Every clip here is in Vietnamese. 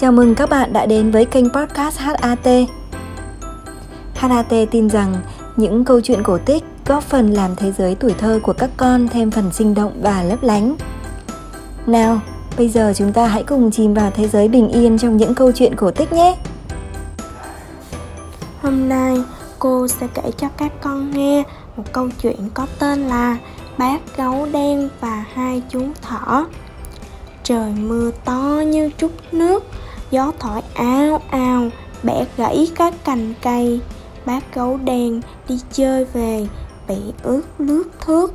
Chào mừng các bạn đã đến với kênh podcast HAT. HAT tin rằng những câu chuyện cổ tích góp phần làm thế giới tuổi thơ của các con thêm phần sinh động và lấp lánh. Nào, bây giờ chúng ta hãy cùng chìm vào thế giới bình yên trong những câu chuyện cổ tích nhé. Hôm nay cô sẽ kể cho các con nghe một câu chuyện có tên là Bác gấu đen và hai chú thỏ. Trời mưa to như trút nước, gió thổi ào ào, bẻ gãy các cành cây. Bác gấu đen đi chơi về, bị ướt lướt thước.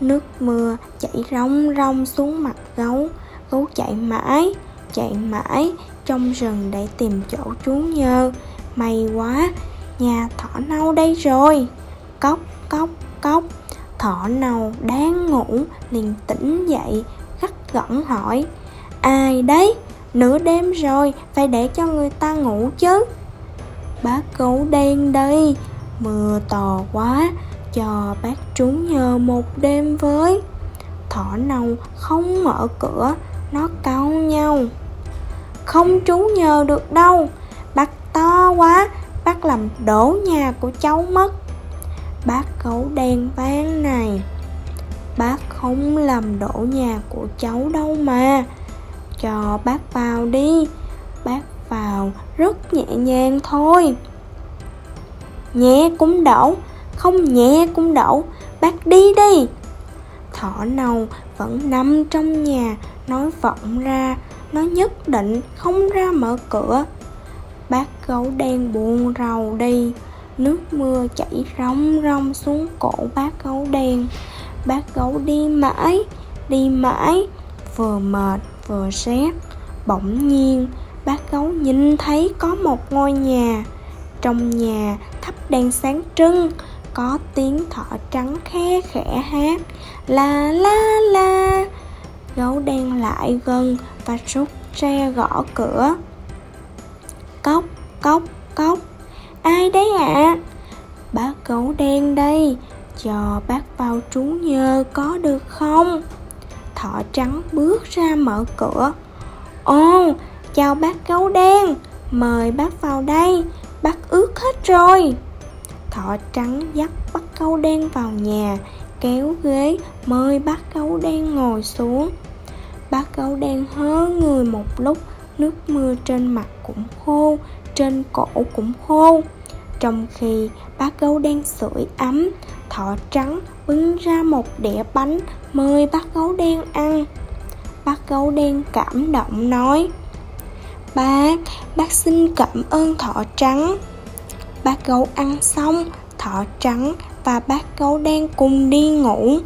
Nước mưa chảy rong rong xuống mặt gấu, gấu chạy mãi, chạy mãi trong rừng để tìm chỗ trú nhơ. May quá, nhà thỏ nâu đây rồi. Cốc, cốc, cốc. Thỏ nâu đang ngủ liền tỉnh dậy, gắt gỏng hỏi. Ai đấy? Nửa đêm rồi, phải để cho người ta ngủ chứ. Bác gấu đen đây Mưa to quá Cho bác trúng nhờ một đêm với. Thỏ nâu không mở cửa Nó cau nhau. Không trú nhờ được đâu Bác to quá Bác làm đổ nhà của cháu mất. Bác gấu đen vang này Bác không làm đổ nhà của cháu đâu mà cho bác vào đi. Bác vào rất nhẹ nhàng thôi. Nhẹ cũng đổ Không nhẹ cũng đổ Bác đi đi. Thỏ nâu vẫn nằm trong nhà, Nói vọng ra Nó nhất định không ra mở cửa. Bác gấu đen buồn rầu đi, Nước mưa chảy rong rong xuống cổ bác gấu đen. Bác gấu đi mãi Đi mãi, Vừa mệt vừa rét Bỗng nhiên bác gấu nhìn thấy có một ngôi nhà Trong nhà thắp đèn sáng trưng Có tiếng thỏ trắng khe khẽ hát La la la Gấu đen lại gần và rút tre gõ cửa Cốc, cốc, cốc Ai đấy ạ? À? Bác gấu đen đây Cho bác vào trú nhờ có được không? Thỏ trắng bước ra mở cửa. Ồ, chào bác gấu đen Mời bác vào đây Bác ướt hết rồi. Thỏ trắng dắt bác gấu đen vào nhà Kéo ghế mời bác gấu đen ngồi xuống. Bác gấu đen hớ người một lúc Nước mưa trên mặt cũng khô Trên cổ cũng khô. Trong khi bác gấu đen sưởi ấm Thỏ trắng bưng ra một đĩa bánh mời bác gấu đen ăn. Bác gấu đen cảm động nói Bác, bác xin cảm ơn thỏ trắng. Bác gấu ăn xong, thỏ trắng và bác gấu đen cùng đi ngủ.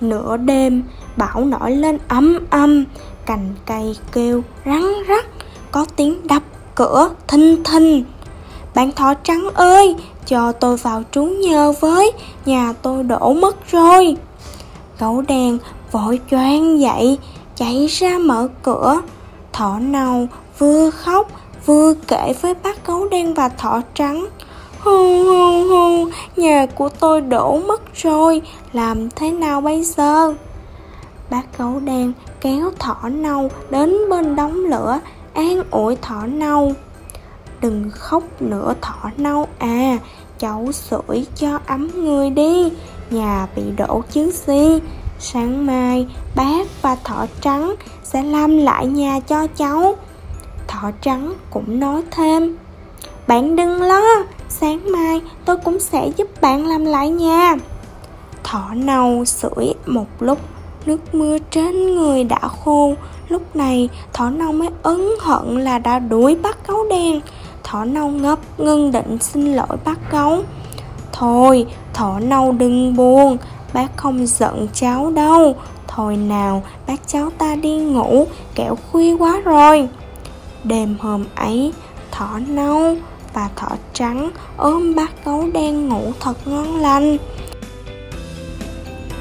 Nửa đêm, bão nổi lên ấm âm Cành cây kêu rắn rắc Có tiếng đập cửa thinh thinh Bạn thỏ trắng ơi, cho tôi vào trú nhờ với, Nhà tôi đổ mất rồi. Gấu đen vội choang dậy, Chạy ra mở cửa. Thỏ nâu vừa khóc, Vừa kể với bác gấu đen và thỏ trắng. Hu hu hu Nhà của tôi đổ mất rồi, Làm thế nào bây giờ? Bác gấu đen kéo thỏ nâu Đến bên đống lửa, An ủi thỏ nâu Đừng khóc nữa, thỏ nâu à. Cháu sưởi cho ấm người đi, Nhà bị đổ chứ gì. Sáng mai bác và thỏ trắng sẽ làm lại nhà cho cháu. Thỏ trắng cũng nói thêm, Bạn đừng lo, Sáng mai tôi cũng sẽ giúp bạn làm lại nhà. Thỏ nâu sưởi một lúc, Nước mưa trên người đã khô. Lúc này thỏ nâu mới ấn hận là đã đuổi bắt gấu đen. Thỏ nâu ngấp ngưng định xin lỗi bác gấu. Thôi, thỏ nâu đừng buồn Bác không giận cháu đâu. Thôi nào, bác cháu ta đi ngủ Kẹo khuya quá rồi. Đêm hôm ấy, thỏ nâu và thỏ trắng ôm bác gấu đen ngủ thật ngon lành.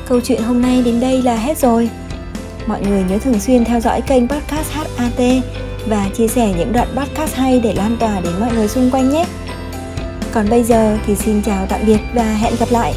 Câu chuyện hôm nay đến đây là hết rồi. Mọi người nhớ thường xuyên theo dõi kênh podcast HAT và chia sẻ những đoạn podcast hay để lan tỏa đến mọi người xung quanh nhé. Còn bây giờ thì xin chào tạm biệt và hẹn gặp lại.